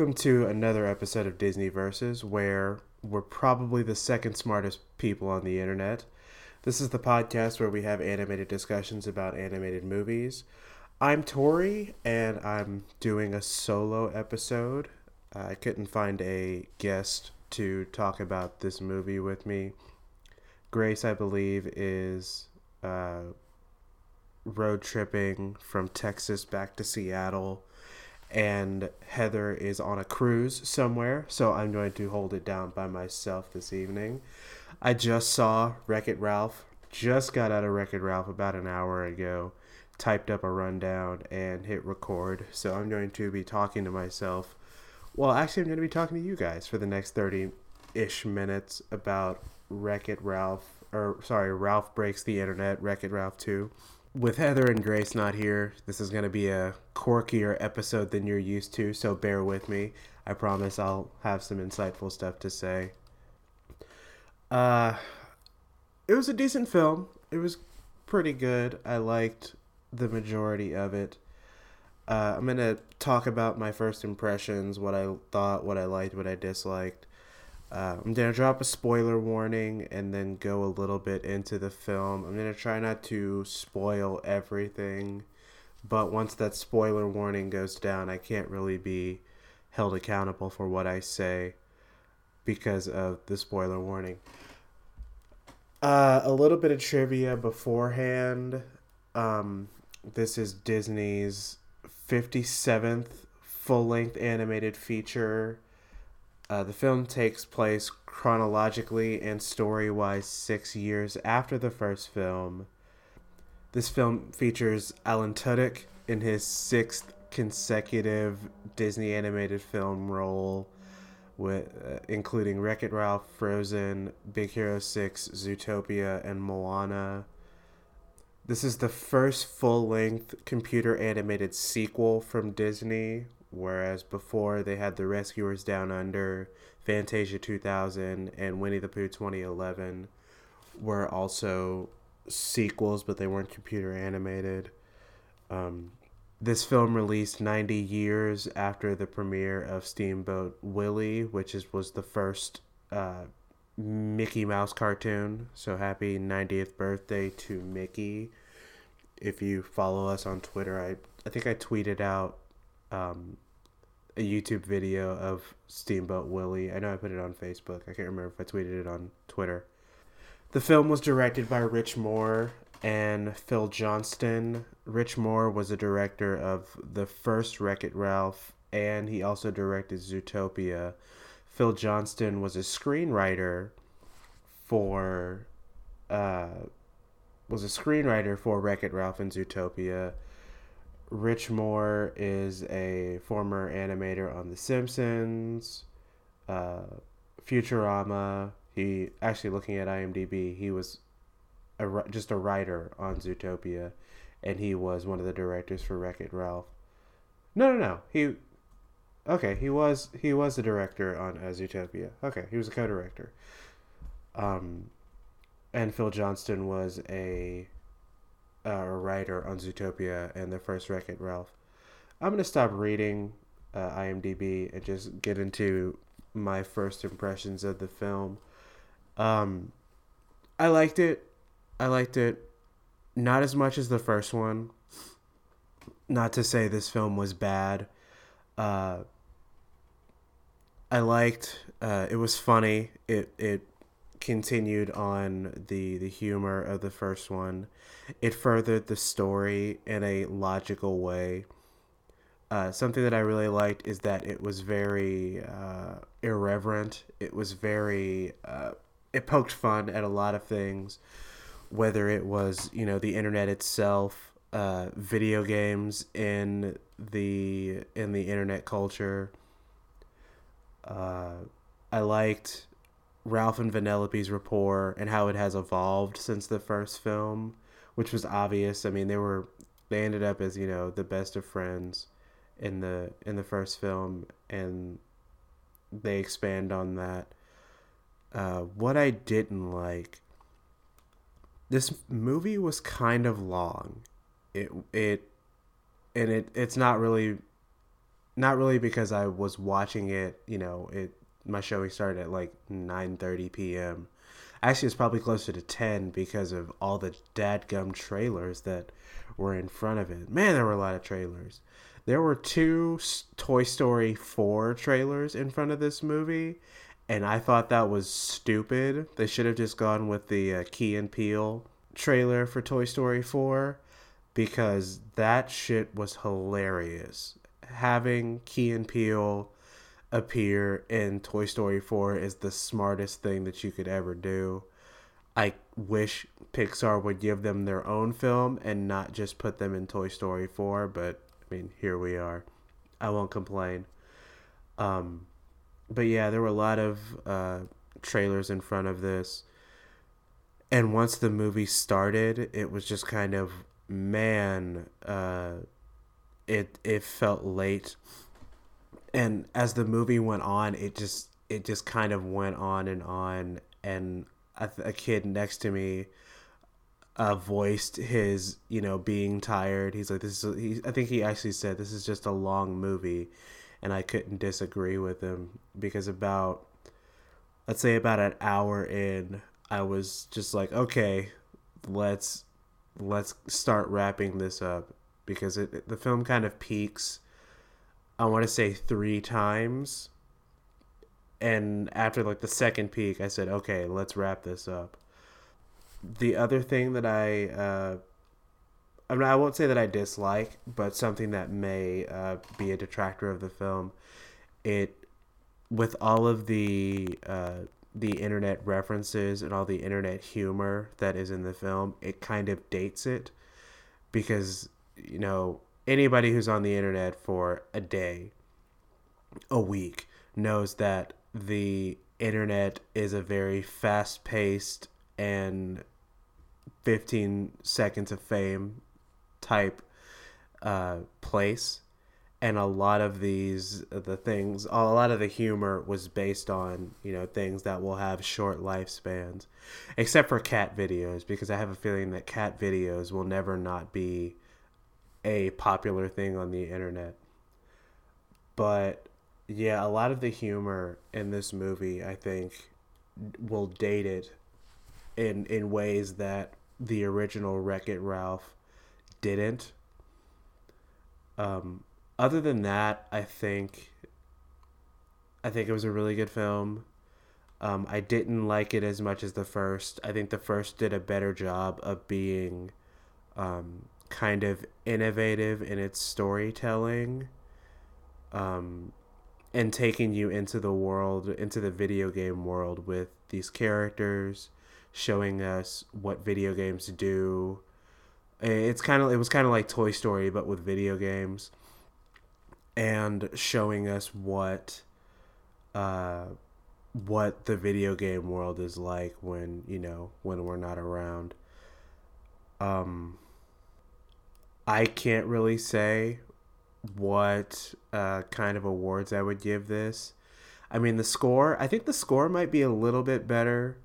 Welcome to another episode of Disney Versus, where we're probably the second smartest people on the internet. This is the podcast where we have animated discussions about animated movies. I'm Tori, and I'm doing a solo episode. I couldn't find a guest to talk about this movie with me. Grace, I believe, is uh, road tripping from Texas back to Seattle, and Heather is on a cruise somewhere, so I'm going to hold it down by myself this evening. I just saw Wreck It Ralph, just got out of Wreck It Ralph about an hour ago, typed up a rundown, and hit record, so I'm going to be talking to myself. Well, actually, I'm going to be talking to you guys for the next 30 ish minutes about Wreck It Ralph, or sorry, Ralph Breaks the Internet, Wreck It Ralph 2 with Heather and Grace not here, this is going to be a quirkier episode than you're used to, so bear with me. I promise I'll have some insightful stuff to say. Uh, it was a decent film. It was pretty good. I liked the majority of it. Uh, I'm going to talk about my first impressions, what I thought, what I liked, what I disliked. Uh, I'm to drop a spoiler warning and then go a little bit into the film. I'm to try not to spoil everything, but once that spoiler warning goes down, I can't really be held accountable for what I say because of the spoiler warning. Uh, a little bit of trivia beforehand. Um, this is Disney's 57th full length animated feature uh, the film takes place chronologically and story wise six years after the first film. This film features Alan Tudyk in his sixth consecutive Disney animated film role, with uh, including Wreck It Ralph, Frozen, Big Hero 6, Zootopia, and Moana. This is the first full length computer animated sequel from Disney, whereas before they had The Rescuers Down Under, Fantasia 2000, and Winnie the Pooh 2011 were also sequels, but they weren't computer animated. Um, this film released 90 years after the premiere of Steamboat Willie, which is was the first uh, Mickey Mouse cartoon. So happy 90th birthday to Mickey. If you follow us on Twitter, I I think I tweeted out um, a YouTube video of Steamboat Willie. I know I put it on Facebook. I can't remember if I tweeted it on Twitter. The film was directed by Rich Moore and Phil Johnston. Rich Moore was a director of the first Wreck It Ralph, and he also directed Zootopia. Phil Johnston was a screenwriter for uh, was a screenwriter for Wreck It Ralph and Zootopia. Rich Moore is a former animator on The Simpsons, uh, Futurama. He actually looking at IMDb, he was a, just a writer on Zootopia, and he was one of the directors for Wreck It Ralph. No, no, no. He okay. He was he was the director on uh, Zootopia. Okay, he was a co-director. Um, and Phil Johnston was a uh, a writer on Zootopia and the first Wreck It Ralph. I'm gonna stop reading uh, IMDb and just get into my first impressions of the film. Um, I liked it. I liked it not as much as the first one. Not to say this film was bad. Uh, I liked. Uh, it was funny. It it continued on the the humor of the first one. It furthered the story in a logical way. Uh, something that I really liked is that it was very uh, irreverent. It was very uh, it poked fun at a lot of things, whether it was you know the internet itself, uh, video games in the in the internet culture. Uh, I liked Ralph and Vanellope's rapport and how it has evolved since the first film, which was obvious. I mean, they were they ended up as you know the best of friends in the in the first film, and they expand on that. Uh, what I didn't like, this movie was kind of long. It it and it it's not really not really because I was watching it. You know, it my showing started at like nine thirty p.m. Actually, it's probably closer to ten because of all the dadgum trailers that were in front of it. Man, there were a lot of trailers. There were two Toy Story 4 trailers in front of this movie, and I thought that was stupid. They should have just gone with the uh, Key and Peele trailer for Toy Story 4 because that shit was hilarious. Having Key and Peele appear in Toy Story 4 is the smartest thing that you could ever do. I wish Pixar would give them their own film and not just put them in Toy Story 4, but I mean, here we are. I won't complain. Um, but yeah, there were a lot of uh, trailers in front of this. And once the movie started, it was just kind of man, uh, it it felt late. And as the movie went on, it just it just kind of went on and on. And a, a kid next to me uh, voiced his, you know, being tired. He's like, this is. He, I think he actually said this is just a long movie, and I couldn't disagree with him because about, let's say about an hour in, I was just like, okay, let's let's start wrapping this up because it the film kind of peaks. I want to say three times. And after like the second peak, I said, okay, let's wrap this up the other thing that I, uh, I, mean, I won't say that I dislike, but something that may uh, be a detractor of the film, it with all of the uh, the internet references and all the internet humor that is in the film, it kind of dates it because you know anybody who's on the internet for a day, a week knows that the internet is a very fast paced and 15 seconds of fame type uh, place. And a lot of these the things a lot of the humor was based on you know things that will have short lifespans except for cat videos because i have a feeling that cat videos will never not be a popular thing on the internet but yeah a lot of the humor in this movie i think will date it in in ways that the original Wreck It Ralph didn't. Um, other than that, I think I think it was a really good film. Um, I didn't like it as much as the first. I think the first did a better job of being um, kind of innovative in its storytelling um, and taking you into the world, into the video game world with these characters showing us what video games do. It's kind of it was kind of like Toy Story but with video games, and showing us what, uh, what the video game world is like when you know when we're not around. Um, I can't really say what uh, kind of awards I would give this. I mean, the score, I think the score might be a little bit better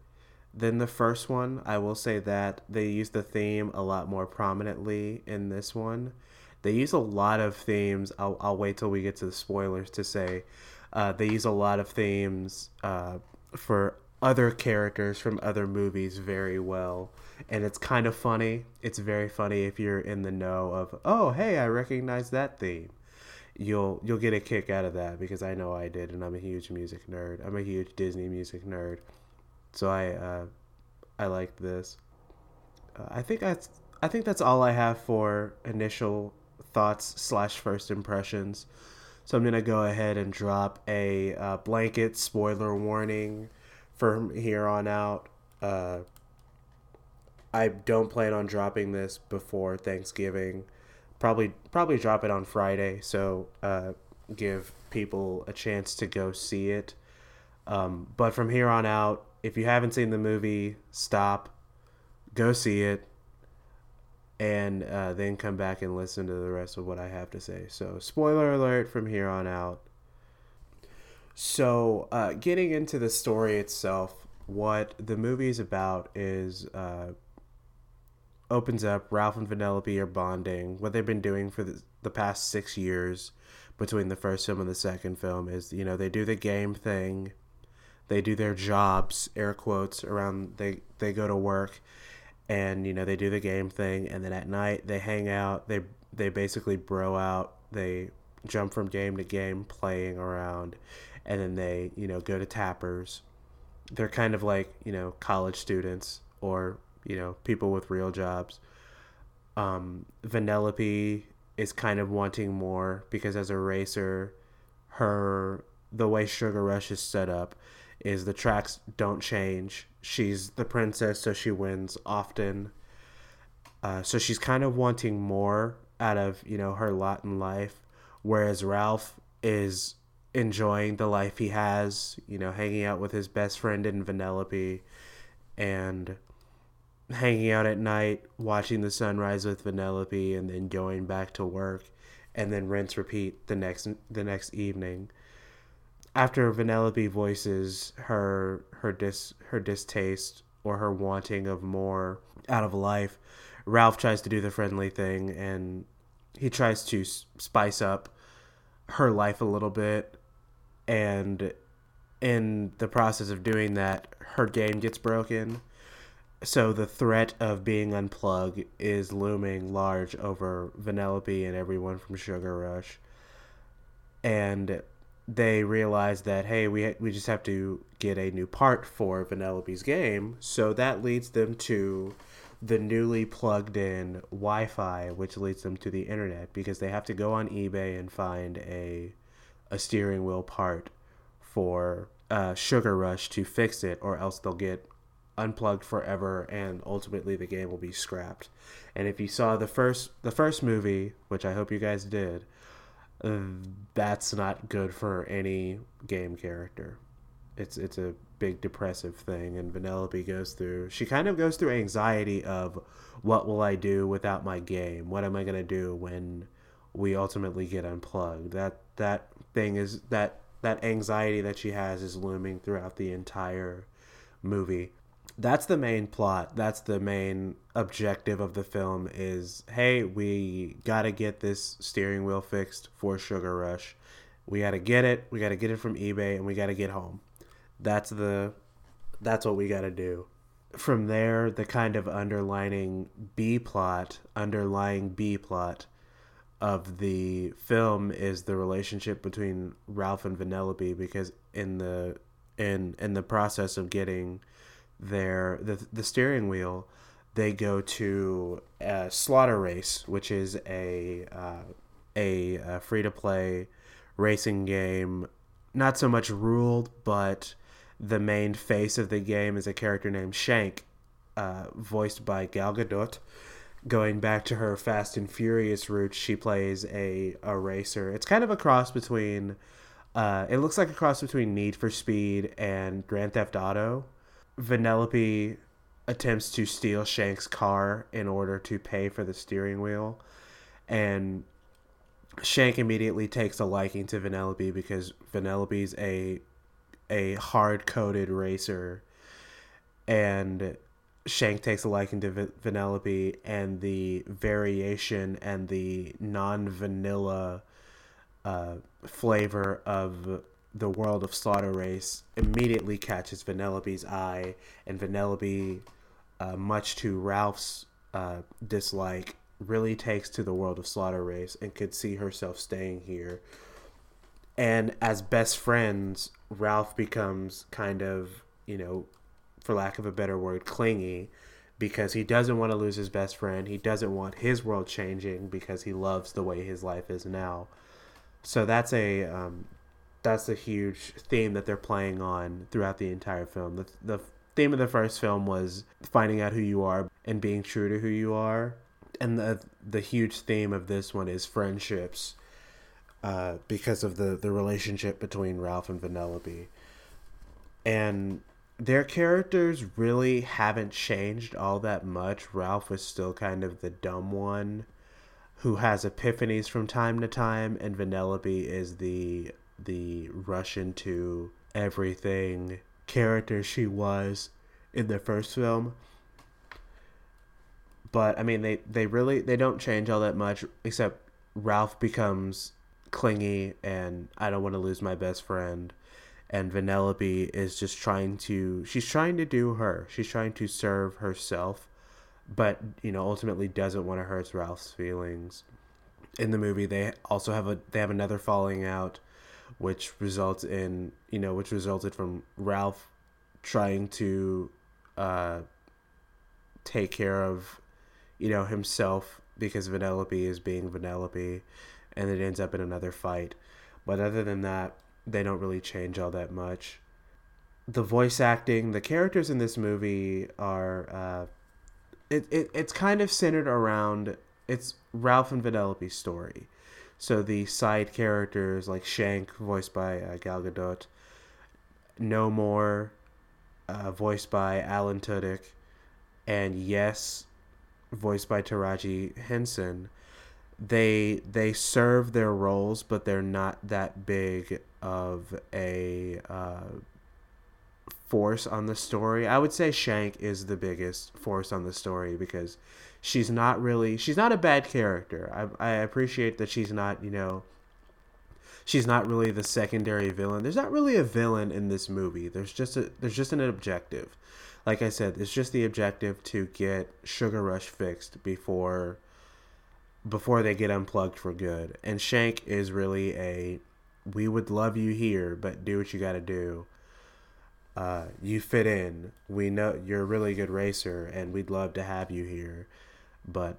than the first one. I will say that they use the theme a lot more prominently in this one. They use a lot of themes. I'll, I'll wait till we get to the spoilers to say uh, they use a lot of themes uh, for other characters from other movies very well. And it's kind of funny. It's very funny if you're in the know of, oh, hey, I recognize that theme. You'll you'll get a kick out of that because I know I did, and I'm a huge music nerd. I'm a huge Disney music nerd so I uh, I like this. Uh, I think that's I think that's all I have for initial thoughts slash first impressions. So I'm gonna go ahead and drop a uh, blanket spoiler warning from here on out. Uh, I don't plan on dropping this before Thanksgiving. Probably probably drop it on Friday, so uh, give people a chance to go see it. Um, but from here on out, if you haven't seen the movie, stop, go see it, and uh, then come back and listen to the rest of what I have to say. So, spoiler alert from here on out. So, uh, getting into the story itself, what the movie is about is uh, opens up Ralph and Vanellope are bonding, what they've been doing for the, the past six years, between the first film and the second film is you know they do the game thing. They do their jobs air quotes around they they go to work and you know they do the game thing. And then at night they hang out. They they basically bro out. They jump from game to game playing around and then they you know go to Tapper's. They're kind of like you know college students or you know people with real jobs. Um vanellope is kind of wanting more because as a racer her the way sugar rush is set up is the tracks don't change. She's the princess so she wins often. Uh, so she's kind of wanting more out of you know her lot in life whereas ralph is enjoying the life he has you know hanging out with his best friend in vanellope and hanging out at night, watching the sunrise with Vanellope, and then going back to work, and then rinse repeat the next the next evening. After Vanellope voices her her dis her distaste or her wanting of more out of life, Ralph tries to do the friendly thing, and he tries to spice up her life a little bit, and in the process of doing that, her game gets broken so the threat of being unplugged is looming large over Vanellope and everyone from Sugar Rush. And they realize that hey, we we just have to get a new part for Vanellope's game. So that leads them to the newly plugged in Wi-Fi, which leads them to the internet because they have to go on eBay and find a a steering wheel part for uh, Sugar Rush to fix it, or else they'll get unplugged forever and ultimately the game will be scrapped. And if you saw the first the first movie, which I hope you guys did, that's not good for any game character. It's it's a big depressive thing and Vanellope goes through she kind of goes through anxiety of what will I do without my game? What am I to do when we ultimately get unplugged? That that thing is that that anxiety that she has is looming throughout the entire movie. That's the main plot. That's the main objective of the film is hey we gotta get this steering wheel fixed for sugar rush. We gotta get it. We gotta get it from ebay and we gotta get home. That's the that's what we gotta do. From there the kind of underlining b plot underlying b plot of the film is the relationship between ralph and vanellope because in the in in the process of getting their the, the steering wheel, they go to a slaughter race, which is a uh, a, a free to play racing game. Not so much ruled, but the main face of the game is a character named Shank, uh, voiced by Gal Gadot. Going back to her Fast and Furious roots, she plays a, a racer. It's kind of a cross between, uh, it looks like a cross between Need for Speed and Grand Theft Auto. Vanellope attempts to steal Shank's car in order to pay for the steering wheel. And Shank immediately takes a liking to Vanellope because Vanellope's a a hard coded racer. And Shank takes a liking to Vanellope and the variation and the non vanilla uh, flavor of the world of Slaughter Race immediately catches Vanellope's eye, and Vanellope, uh, much to Ralph's uh, dislike, really takes to the world of Slaughter Race and could see herself staying here. And as best friends, Ralph becomes kind of, you know, for lack of a better word, clingy because he doesn't want to lose his best friend. He doesn't want his world changing because he loves the way his life is now. So that's a um, that's a huge theme that they're playing on throughout the entire film. The, the theme of the first film was finding out who you are and being true to who you are. And the the huge theme of this one is friendships, uh, because of the the relationship between Ralph and Vanellope, and their characters really haven't changed all that much. Ralph was still kind of the dumb one, who has epiphanies from time to time, and Vanellope is the the rush into everything character she was in the first film. But I mean they, they really they don't change all that much except Ralph becomes clingy and I don't want to lose my best friend. And Vanellope is just trying to she's trying to do her. She's trying to serve herself, but you know, ultimately doesn't want to hurt Ralph's feelings. In the movie they also have a they have another falling out which results in you know, which resulted from Ralph trying to uh take care of you know himself because Vanellope is being Vanellope and it ends up in another fight. But other than that, they don't really change all that much. The voice acting, the characters in this movie are, uh, it, it it's kind of centered around it's Ralph and Vanellope's story. So the side characters like Shank, voiced by uh, Gal Gadot, KnowsMore, uh, voiced by Alan Tudyk, and Yes, voiced by Taraji Henson, they they serve their roles, but they're not that big of a uh, force on the story. I would say Shank is the biggest force on the story because she's not really she's not a bad character. I I appreciate that she's not you know she's not really the secondary villain. There's not really a villain in this movie. There's just a there's just an objective. Like I said, it's just the objective to get Sugar Rush fixed before before they get unplugged for good. And Shank is really a we would love you here, but do what you got to do. Uh, you fit in. We know you're a really good racer, and we'd love to have you here. But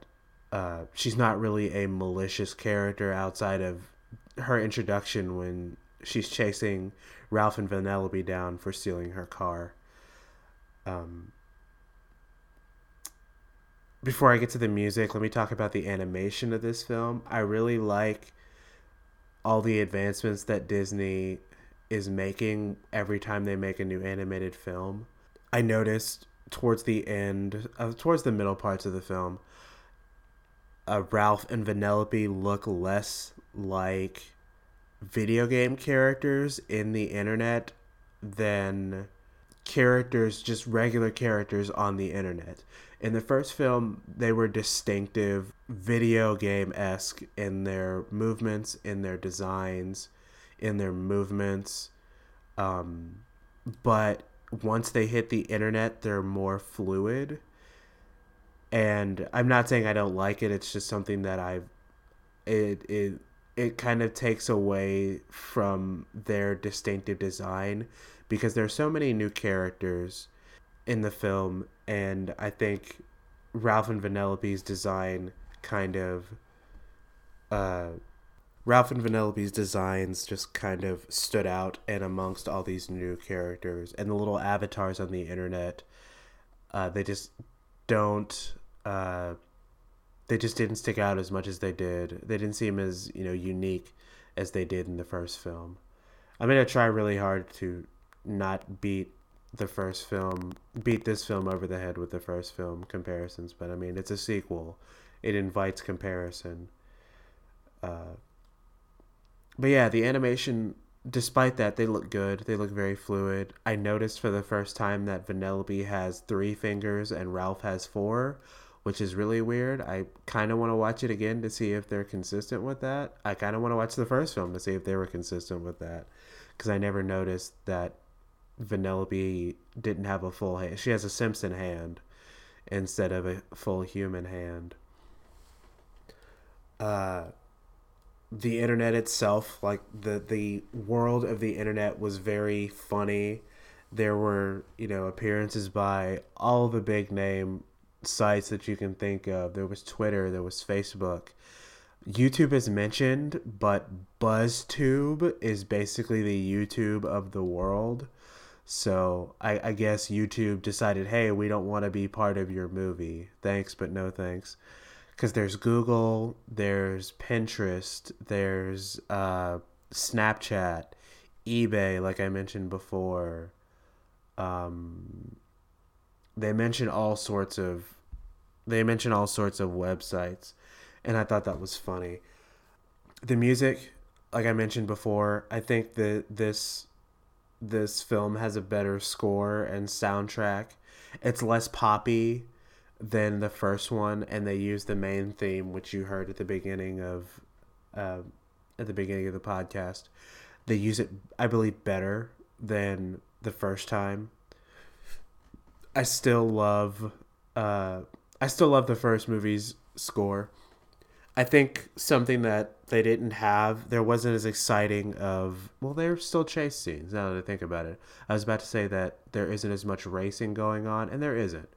uh, she's not really a malicious character outside of her introduction when she's chasing Ralph and Vanellope down for stealing her car. Um, before I get to the music, let me talk about the animation of this film. I really like all the advancements that Disney is making every time they make a new animated film. I noticed towards the end, uh, towards the middle parts of the film, uh, Ralph and Vanellope look less like video game characters in the internet than characters, just regular characters on the internet. In the first film, they were distinctive, video game esque in their movements, in their designs, in their movements. Um, but once they hit the internet, they're more fluid. And I'm not saying I don't like it. It's just something that I've it it it kind of takes away from their distinctive design because there's so many new characters in the film, and I think Ralph and Vanellope's design kind of uh, Ralph and Vanellope's designs just kind of stood out and amongst all these new characters and the little avatars on the internet uh, they just don't uh, they just didn't stick out as much as they did. They didn't seem as you know unique as they did in the first film. I'm to try really hard to not beat the first film, beat this film over the head with the first film comparisons, but I mean, it's a sequel. It invites comparison. Uh, but yeah, the animation, despite that, they look good. They look very fluid. I noticed for the first time that Vanellope has three fingers and Ralph has four, which is really weird. I kind of want to watch it again to see if they're consistent with that. I kind of want to watch the first film to see if they were consistent with that because I never noticed that Vanellope didn't have a full hand. She has a Simpson hand instead of a full human hand. Uh, the internet itself, like the the world of the internet, was very funny. There were you know appearances by all the big name sites that you can think of. There was Twitter. There was Facebook. YouTube is mentioned, but BuzzTube is basically the YouTube of the world. So I, I guess YouTube decided, hey, we don't want to be part of your movie. Thanks, but no thanks. Because there's Google, there's Pinterest, there's uh, Snapchat, eBay, like I mentioned before. Um, they mention all sorts of they mention all sorts of websites, and I thought that was funny. The music, like I mentioned before, I think that this this film has a better score and soundtrack. It's less poppy than the first one, and they use the main theme, which you heard at the beginning of uh, at the beginning of the podcast. They use it, I believe, better than the first time. I still love, uh, I still love the first movie's score. I think something that they didn't have, there wasn't as exciting of, well, there's still chase scenes now that I think about it. I was about to say that there isn't as much racing going on, and there isn't.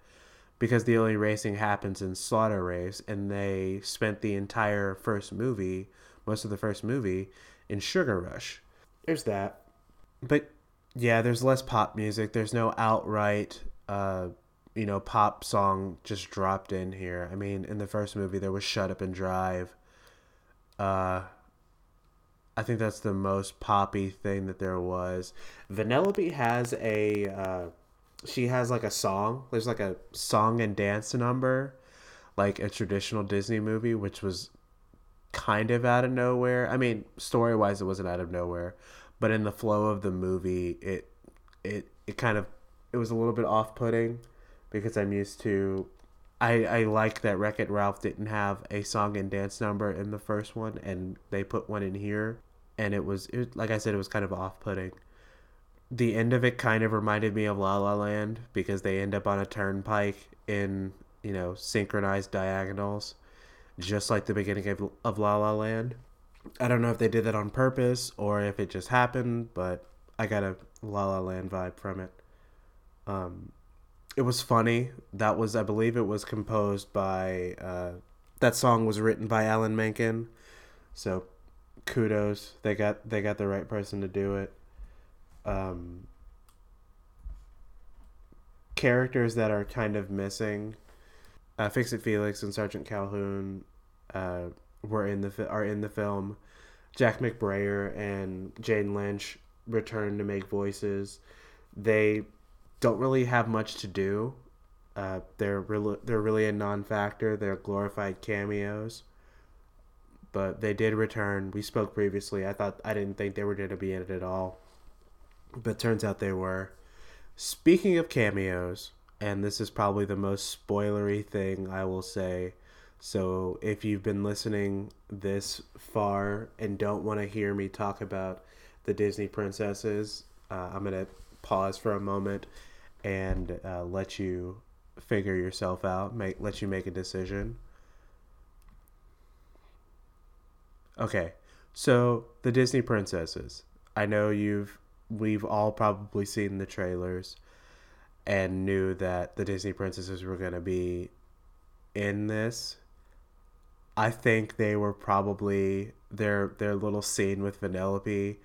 Because the only racing happens in Slaughter Race, and they spent the entire first movie, most of the first movie, in Sugar Rush. There's that. But yeah, there's less pop music. There's no outright, uh, you know, pop song just dropped in here. I mean, in the first movie, there was Shut Up and Drive. Uh, I think that's the most poppy thing that there was. Vanellope has a, uh, she has like a song. There's like a song and dance number, like a traditional Disney movie, which was kind of out of nowhere. I mean, story wise, it wasn't out of nowhere, but in the flow of the movie, it it it kind of it was a little bit off putting because I'm used to. I I like that Wreck It Ralph didn't have a song and dance number in the first one, and they put one in here, and it was it, like I said, it was kind of off putting. The end of it kind of reminded me of La La Land because they end up on a turnpike in you know synchronized diagonals, just like the beginning of, of La La Land. I don't know if they did that on purpose or if it just happened, but I got a La La Land vibe from it. Um, it was funny. That was, I believe, it was composed by. Uh, that song was written by Alan Menken, so kudos. They got they got the right person to do it. Um, characters that are kind of missing. Uh, Fix It Felix and Sergeant Calhoun uh, were in the fi- are in the film. Jack McBrayer and Jane Lynch return to make voices. They don't really have much to do. Uh, they're really they're really a non-factor. They're glorified cameos, but they did return. We spoke previously. I thought I didn't think they were going to be in it at all, but turns out they were. Speaking of cameos, and this is probably the most spoilery thing I will say. So if you've been listening this far and don't want to hear me talk about the Disney princesses, uh, I'm gonna pause for a moment and uh, let you figure yourself out, make let you make a decision. Okay, so the Disney princesses. I know you've we've all probably seen the trailers and knew that the Disney princesses were going to be in this. I think they were probably their their little scene with Vanellope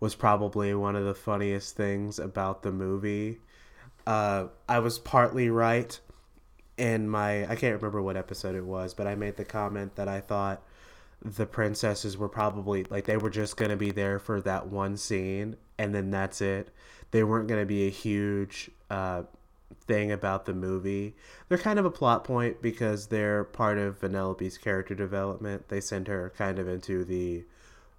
was probably one of the funniest things about the movie. Uh, I was partly right in my I can't remember what episode it was, but I made the comment that I thought the princesses were probably like they were just going to be there for that one scene and then that's it. They weren't going to be a huge uh, thing about the movie. They're kind of a plot point because they're part of Vanellope's character development. They send her kind of into the,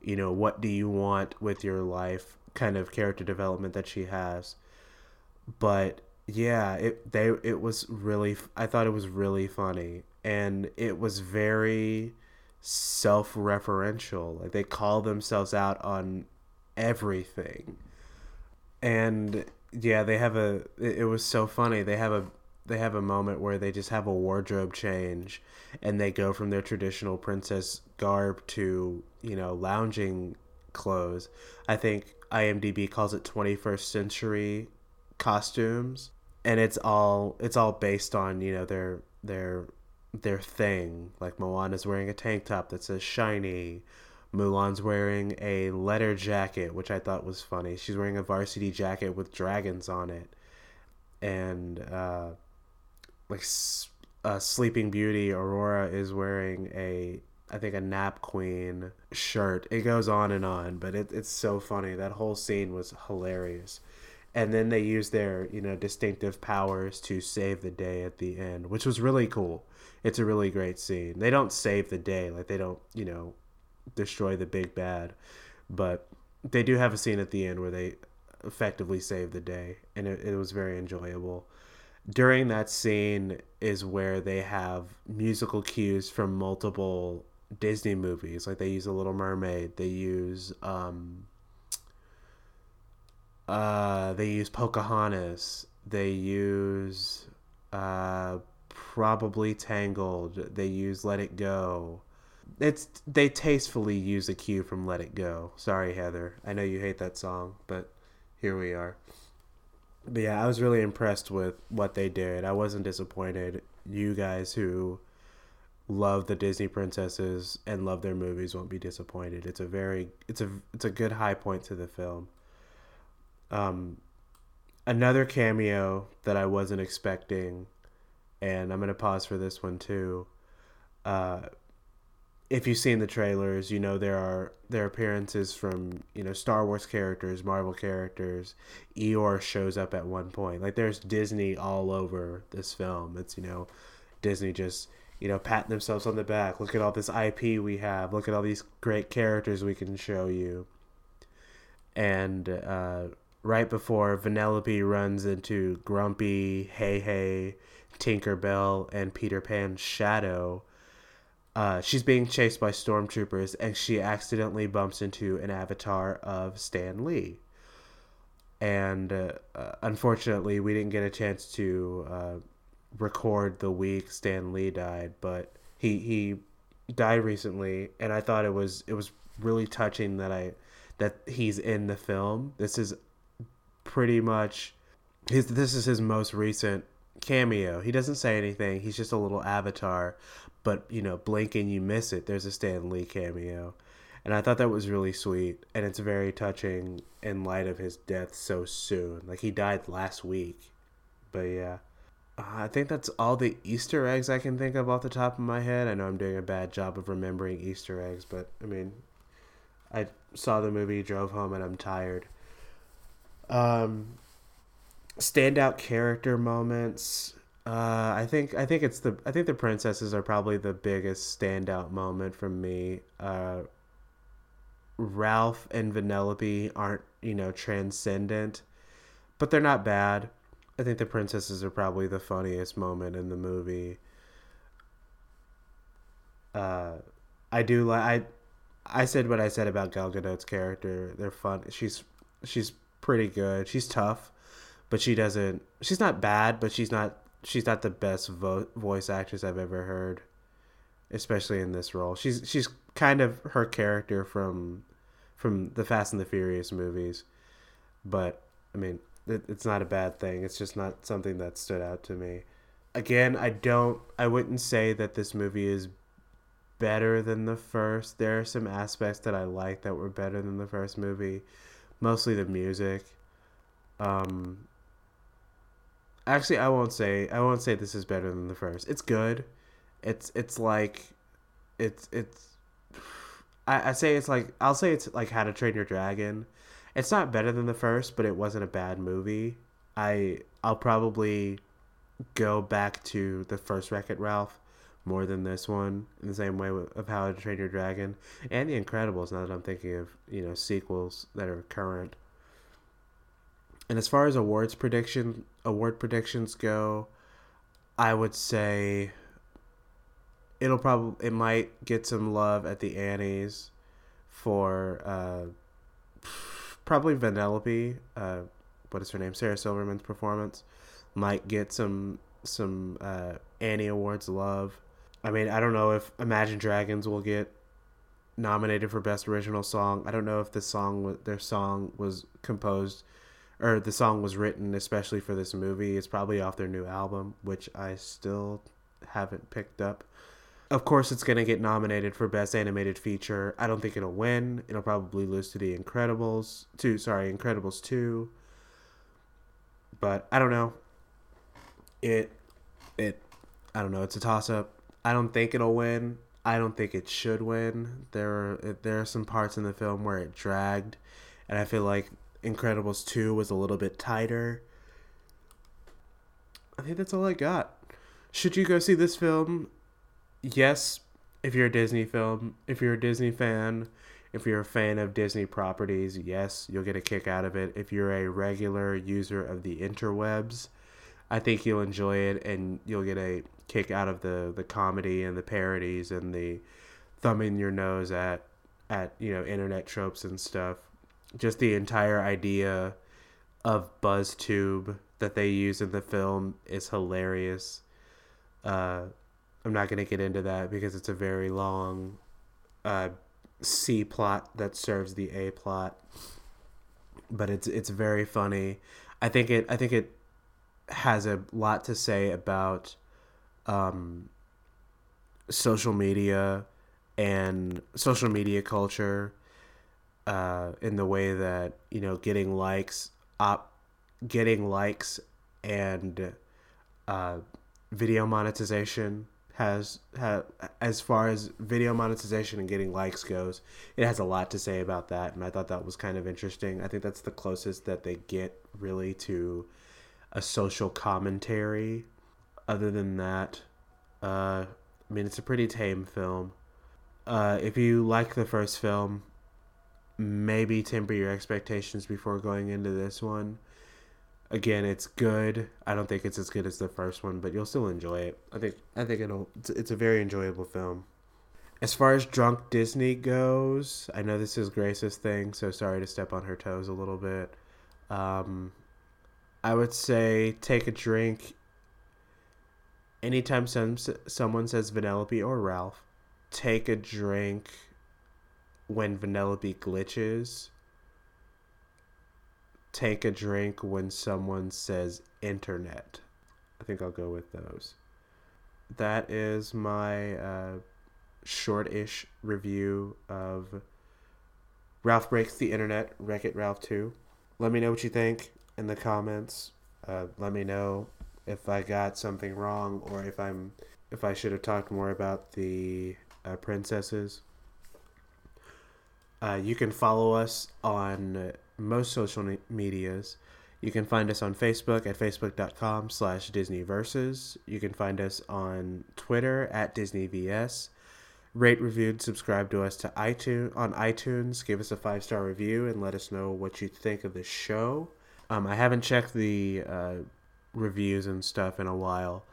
you know, what do you want with your life kind of character development that she has. But yeah, it they it was really I thought it was really funny and it was very self-referential. Like they call themselves out on everything. And yeah, they have a it was so funny. They have a they have a moment where they just have a wardrobe change and they go from their traditional princess garb to, you know, lounging clothes. I think IMDb calls it 21st century costumes and it's all it's all based on, you know, their their their thing. Like Moana's wearing a tank top that says shiny. Mulan's wearing a letter jacket, which I thought was funny. She's wearing a varsity jacket with dragons on it, and uh, like uh, Sleeping Beauty, Aurora is wearing a I think a Nap Queen shirt. It goes on and on, but it, it's so funny. That whole scene was hilarious. And then they use their you know distinctive powers to save the day at the end, which was really cool. It's a really great scene. They don't save the day, like they don't you know destroy the big bad. But they do have a scene at the end where they effectively save the day, and it, it was very enjoyable. During that scene is where they have musical cues from multiple Disney movies. Like they use The Little Mermaid. They use um, uh, they use Pocahontas. They use uh, probably Tangled. They use Let It Go. It's they tastefully use a cue from Let It Go. Sorry, Heather. I know you hate that song, but here we are. But yeah, I was really impressed with what they did. I wasn't disappointed. You guys who love the Disney princesses and love their movies won't be disappointed. It's a very it's a it's a good high point to the film. Um another cameo that I wasn't expecting and I'm to pause for this one too. Uh if you've seen the trailers, you know there are there are appearances from you know Star Wars characters, Marvel characters. Eeyore shows up at one point. Like there's Disney all over this film. It's you know Disney just you know patting themselves on the back. Look at all this IP we have. Look at all these great characters we can show you. And uh, right before Vanellope runs into Grumpy, Hei Hei, Tinkerbell, and Peter Pan's shadow uh, she's being chased by stormtroopers and she accidentally bumps into an avatar of Stan Lee. And uh, uh, unfortunately, we didn't get a chance to uh, record the week Stan Lee died, but he he died recently, and I thought it was it was really touching that I that he's in the film. This is pretty much his this is his most recent cameo. He doesn't say anything. He's just a little avatar, but you know, blink and you miss it. There's a Stan Lee cameo, and I thought that was really sweet, and it's very touching in light of his death so soon. Like he died last week, but yeah. I think that's all the Easter eggs I can think of off the top of my head. I know I'm doing a bad job of remembering Easter eggs, but I mean, I saw the movie, drove home, and I'm tired. Um, standout character moments. Uh, I think I think it's the I think the princesses are probably the biggest standout moment from me. Uh, Ralph and Vanellope aren't you know transcendent, but they're not bad. I think the princesses are probably the funniest moment in the movie. Uh, I do like I I said what I said about Gal Gadot's character. They're fun. She's she's pretty good. She's tough, but she doesn't. She's not bad, but she's not she's not the best vo- voice actress I've ever heard, especially in this role. She's she's kind of her character from from the Fast and the Furious movies, but I mean it, it's not a bad thing. It's just not something that stood out to me. Again, I don't. I wouldn't say that this movie is better than the first. There are some aspects that I like that were better than the first movie, mostly the music. Um, Actually, I won't say I won't say this is better than the first. It's good. It's it's like it's it's I, I say it's like I'll say it's like How to Train Your Dragon. It's not better than the first, but it wasn't a bad movie. I I'll probably go back to the first Wreck It Ralph more than this one in the same way of How to Train Your Dragon and The Incredibles. Now that I'm thinking of you know sequels that are current. And as far as awards prediction award predictions go, I would say it'll probably it might get some love at the Annies for uh, probably Vanellope. Uh, what is her name? Sarah Silverman's performance might get some some uh, Annie Awards love. I mean, I don't know if Imagine Dragons will get nominated for Best Original Song. I don't know if the song their song was composed or the song was written especially for this movie. It's probably off their new album, which I still haven't picked up. Of course, it's going to get nominated for Best Animated Feature. I don't think it'll win. It'll probably lose to The Incredibles. To sorry, Incredibles 2. But I don't know. It it I don't know. It's a toss up. I don't think it'll win. I don't think it should win. There are there are some parts in the film where it dragged, and I feel like Incredibles 2 was a little bit tighter. I think that's all I got. Should you go see this film? Yes, if you're a Disney film, if you're a Disney fan, if you're a fan of Disney properties, yes, you'll get a kick out of it. If you're a regular user of the interwebs, I think you'll enjoy it and you'll get a kick out of the the comedy and the parodies and the thumbing your nose at at you know internet tropes and stuff. Just the entire idea of BuzzzTube that they use in the film is hilarious. Uh, I'm not gonna get into that because it's a very long uh, C plot that serves the A plot, but it's it's very funny. I think it I think it has a lot to say about um, social media and social media culture uh, in the way that you know getting likes up getting likes and uh, video monetization has, has as far as video monetization and getting likes goes it has a lot to say about that and i thought that was kind of interesting. I think that's the closest that they get really to a social commentary other than that uh, i mean it's a pretty tame film uh, if you like the first film maybe temper your expectations before going into this one again, it's good. I don't think it's as good as the first one, but you'll still enjoy it. I think I think it'll it's, it's a very enjoyable film. As far as drunk Disney goes, I know this is Grace's thing, so sorry to step on her toes a little bit. Um, I would say take a drink anytime some, someone says Vanellope or Ralph. Take a drink when Vanellope glitches take a drink when someone says internet. I think I'll go with those. That is my uh, short-ish review of Ralph Breaks the Internet, Wreck It Ralph 2. Let me know what you think in the comments. Uh, let me know if I got something wrong or if I'm if I should have talked more about the uh, princesses. Uh, you can follow us on most social medias. You can find us on Facebook at facebook.com slash disneyverses. You can find us on Twitter at DisneyVS. Rate, reviewed, subscribe to us to iTunes on iTunes. Give us a five star review and let us know what you think of the show. Um, I haven't checked the uh, reviews and stuff in a while,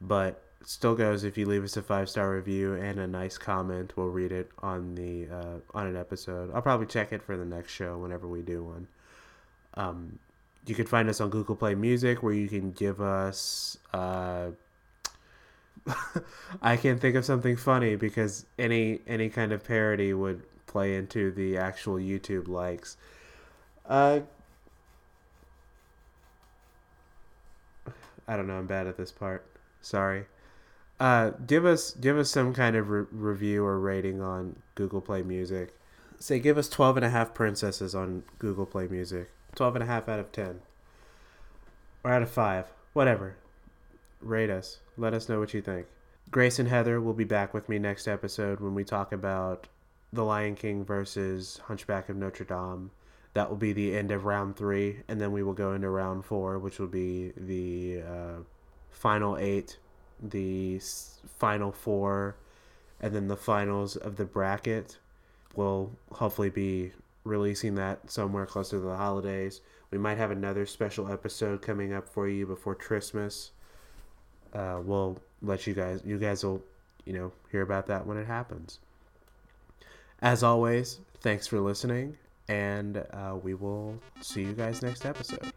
but still goes if you leave us a five star review and a nice comment we'll read it on the uh, on an episode. I'll probably check it for the next show whenever we do one. Um, you can find us on google play music where you can give us uh, i can't think of something funny because any any kind of parody would play into the actual youtube likes. Uh, i don't know i'm bad at this part sorry uh, give us give us some kind of re- review or rating on Google Play Music. Say give us 12 and a half princesses on Google Play Music. 12 and a half out of 10. Or out of 5. Whatever. Rate us. Let us know what you think. Grace and Heather will be back with me next episode when we talk about The Lion King versus Hunchback of Notre Dame. That will be the end of round three, and then we will go into round four, which will be the uh, final eight the final four, and then the finals of the bracket. We'll hopefully be releasing that somewhere closer to the holidays. We might have another special episode coming up for you before Christmas. Uh, we'll let you guys. You guys will, you know, hear about that when it happens. As always, thanks for listening, and uh, we will see you guys next episode.